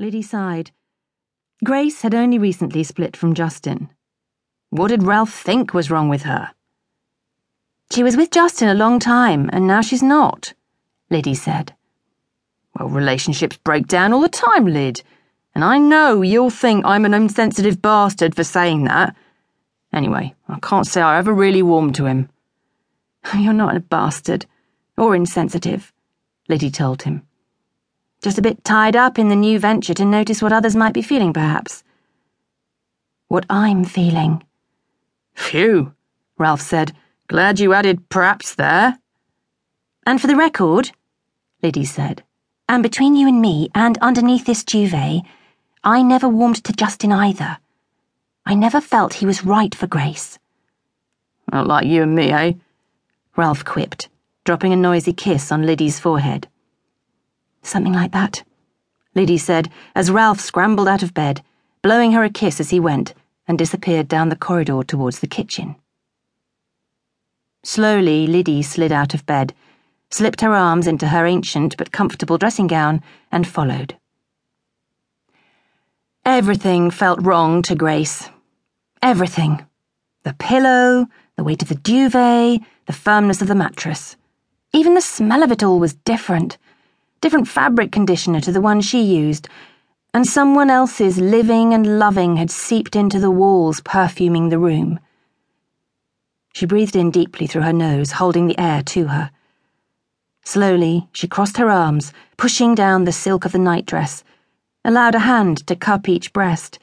Lydie sighed. Grace had only recently split from Justin. What did Ralph think was wrong with her? She was with Justin a long time, and now she's not, Lydie said. Well, relationships break down all the time, Lyd. And I know you'll think I'm an insensitive bastard for saying that. Anyway, I can't say I ever really warmed to him. You're not a bastard, or insensitive, Lydie told him. Just a bit tied up in the new venture to notice what others might be feeling, perhaps. What I'm feeling. Phew, Ralph said. Glad you added perhaps there. And for the record, Lydie said, and between you and me and underneath this duvet, I never warmed to Justin either. I never felt he was right for Grace. Not like you and me, eh? Ralph quipped, dropping a noisy kiss on Lydie's forehead. Something like that, Lydie said as Ralph scrambled out of bed, blowing her a kiss as he went, and disappeared down the corridor towards the kitchen. Slowly, Lydie slid out of bed, slipped her arms into her ancient but comfortable dressing gown, and followed. Everything felt wrong to Grace. Everything. The pillow, the weight of the duvet, the firmness of the mattress. Even the smell of it all was different. Different fabric conditioner to the one she used, and someone else's living and loving had seeped into the walls, perfuming the room. She breathed in deeply through her nose, holding the air to her. Slowly, she crossed her arms, pushing down the silk of the nightdress, allowed a hand to cup each breast.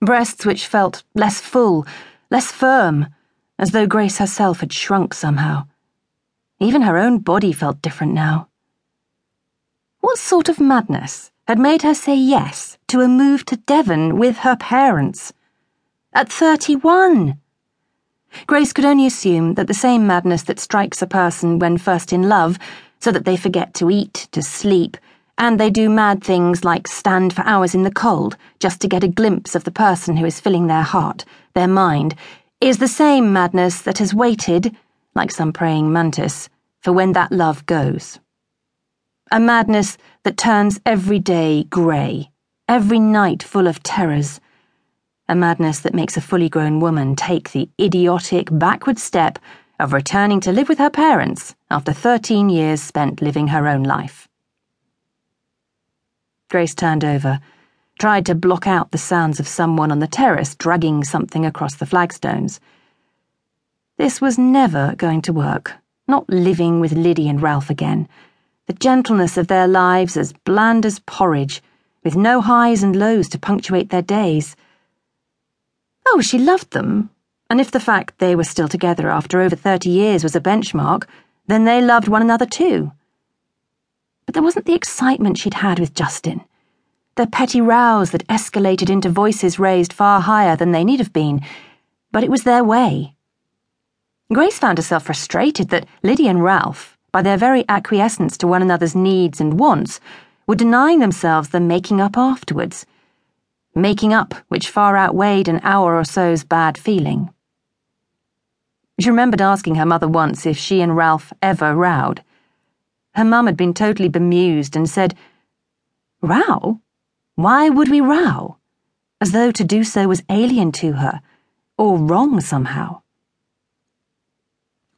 Breasts which felt less full, less firm, as though Grace herself had shrunk somehow. Even her own body felt different now. What sort of madness had made her say yes to a move to Devon with her parents? At 31! Grace could only assume that the same madness that strikes a person when first in love, so that they forget to eat, to sleep, and they do mad things like stand for hours in the cold just to get a glimpse of the person who is filling their heart, their mind, is the same madness that has waited, like some praying mantis, for when that love goes. A madness that turns every day grey, every night full of terrors a madness that makes a fully grown woman take the idiotic backward step of returning to live with her parents after 13 years spent living her own life. Grace turned over, tried to block out the sounds of someone on the terrace dragging something across the flagstones. This was never going to work, not living with Lydie and Ralph again. The gentleness of their lives as bland as porridge, with no highs and lows to punctuate their days. Oh, she loved them. And if the fact they were still together after over 30 years was a benchmark, then they loved one another too. But there wasn't the excitement she'd had with Justin. The petty rows that escalated into voices raised far higher than they need have been, but it was their way. Grace found herself frustrated that Lydia and Ralph, by their very acquiescence to one another's needs and wants, were denying themselves the making up afterwards making up which far outweighed an hour or so's bad feeling. She remembered asking her mother once if she and Ralph ever rowed. Her mum had been totally bemused and said, Row? Why would we row? As though to do so was alien to her, or wrong somehow.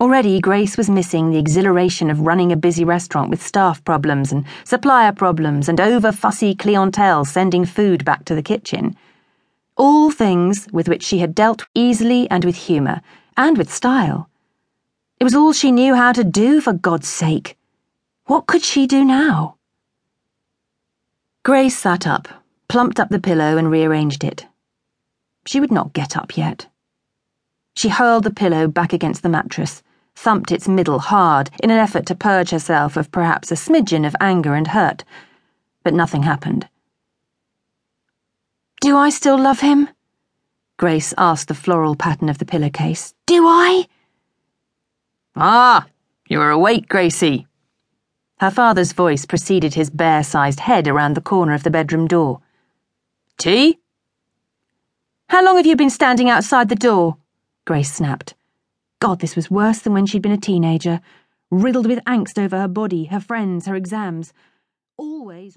Already, Grace was missing the exhilaration of running a busy restaurant with staff problems and supplier problems and over fussy clientele sending food back to the kitchen. All things with which she had dealt easily and with humour, and with style. It was all she knew how to do, for God's sake. What could she do now? Grace sat up, plumped up the pillow, and rearranged it. She would not get up yet. She hurled the pillow back against the mattress thumped its middle hard in an effort to purge herself of perhaps a smidgen of anger and hurt. But nothing happened. Do I still love him? Grace asked the floral pattern of the pillowcase. Do I? Ah, you are awake, Gracie. Her father's voice preceded his bear sized head around the corner of the bedroom door. Tea? How long have you been standing outside the door? Grace snapped. God, this was worse than when she'd been a teenager, riddled with angst over her body, her friends, her exams. Always.